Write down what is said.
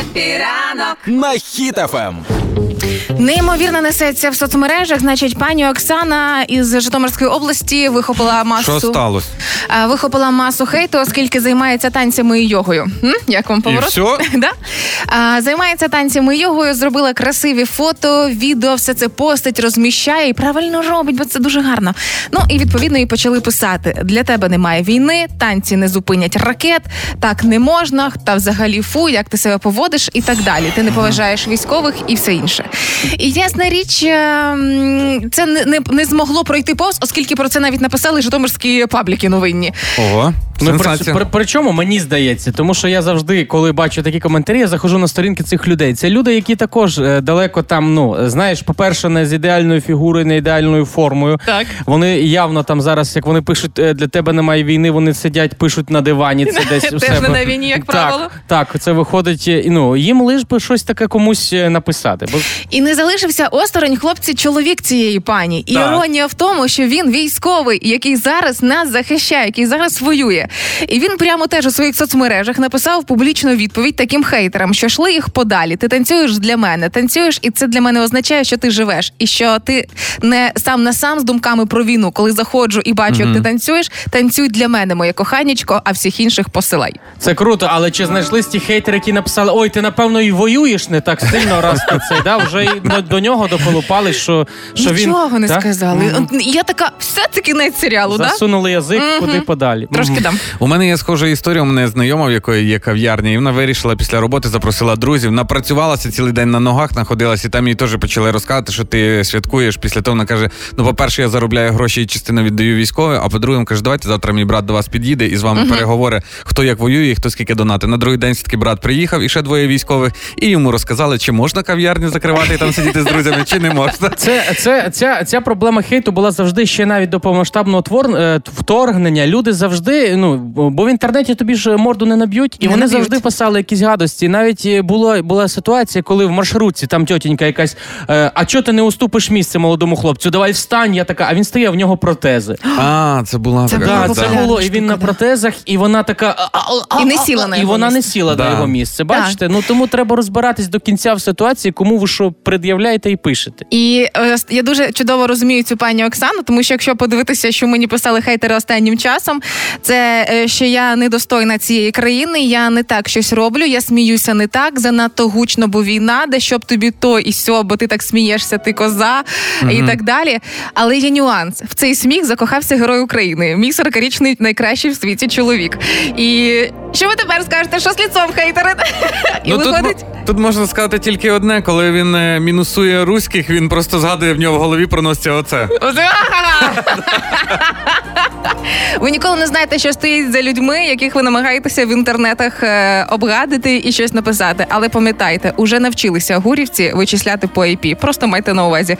Хеппі ранок на Хіт-ФМ. Неймовірно несеться в соцмережах. Значить, пані Оксана із Житомирської області вихопила масу Що сталося? а, вихопила масу хейту, оскільки займається танцями і йогою. М? Як вам поворот? все? да? а, займається танцями і йогою, зробила красиві фото, відео, все це постить, розміщає і правильно робить, бо це дуже гарно. Ну і відповідно і почали писати: для тебе немає війни, танці не зупинять ракет, так не можна, та взагалі фу, як ти себе поводиш, і так далі. Ти не поважаєш військових і все інше. І ясна річ, е, це не, не, не змогло пройти повз, оскільки про це навіть написали житомирські пабліки новинні. Ого, Ну, при, при, причому мені здається, тому що я завжди, коли бачу такі коментарі, я заходжу на сторінки цих людей. Це люди, які також е, далеко там, ну знаєш, по-перше, не з ідеальною фігурою, не ідеальною формою. Так. Вони явно там зараз, як вони пишуть, е, для тебе немає війни, вони сидять, пишуть на дивані. Це десь у Теж себе. не на війні, як правило. Так, так, це виходить. е, Ну їм лиш би щось таке комусь написати. Бо І не залишився осторонь хлопці чоловік цієї пані. І іронія в тому, що він військовий, який зараз нас захищає, який зараз воює. І він прямо теж у своїх соцмережах написав публічну відповідь таким хейтерам, що шли їх подалі. Ти танцюєш для мене, танцюєш, і це для мене означає, що ти живеш, і що ти не сам на сам з думками про війну. Коли заходжу і бачу, як ти танцюєш, танцюй для мене, моє коханічко, а всіх інших посилай. Це круто, але чи знайшлись ті хейтери, які написали: ой, ти напевно і воюєш не так сильно, раз ти це да вже і до, до нього доколупали, що, що він Нічого не Так? сказали. Мгм. Я така, все це кінець серіалу, да? засунули язик куди подалі. Трошки Мгм. дам. У мене є схожа історія. У мене знайома, в якої є кав'ярня, і вона вирішила після роботи, запросила друзів, напрацювалася цілий день на ногах, знаходилася, і там їй теж почали розказувати, що ти святкуєш. Після того вона каже: ну, по-перше, я заробляю гроші і частину віддаю військовим, а по-друге, каже, давайте завтра мій брат до вас під'їде і з вами переговори, хто як воює і хто скільки донати. На другий день все-таки брат приїхав і ще двоє військових, і йому розказали, чи можна кав'ярню закривати і там сидіти з друзями, чи не можна. Це, це, ця, ця проблема хейту була завжди ще навіть до повномасштабного твор, е, вторгнення. Люди завжди, ну бо в інтернеті тобі ж морду не наб'ють, і Не вони наб'ють. завжди писали якісь гадості. Навіть було була ситуація, коли в маршрутці там тьотінька якась, е, а чого ти не уступиш місце молодому хлопцю? Давай встань, я така, а він стає, в нього протези. А, це була Це така. Да, це було, і він на протезах, і вона така. І не сіла на і вона не сіла на його місце. Бачите? Ну тому треба розбиратись до кінця в ситуації, кому ви що пред'являєте і пишете. І е, я дуже чудово розумію цю пані Оксану, тому що якщо подивитися, що мені писали хейтери останнім часом, це е, що я недостойна цієї країни, я не так щось роблю, я сміюся не так, занадто гучно, бо війна, де щоб тобі то і сьо, бо ти так смієшся, ти коза і так далі. Але є нюанс. В цей сміх закохався герой України, мій 40-річний найкращий в світі чоловік. І що ви тепер скажете? Що з ліцом хейтери? І Ну, тут, виходить. мо- тут можна сказати тільки одне, коли він е, мінусує руських, він просто згадує в нього в голові проноситься оце. Ви ніколи не знаєте, що стоїть за людьми, яких ви намагаєтеся в інтернетах е, обгадити і щось написати. Але пам'ятайте, уже навчилися гурівці вичисляти по IP. Просто майте на увазі.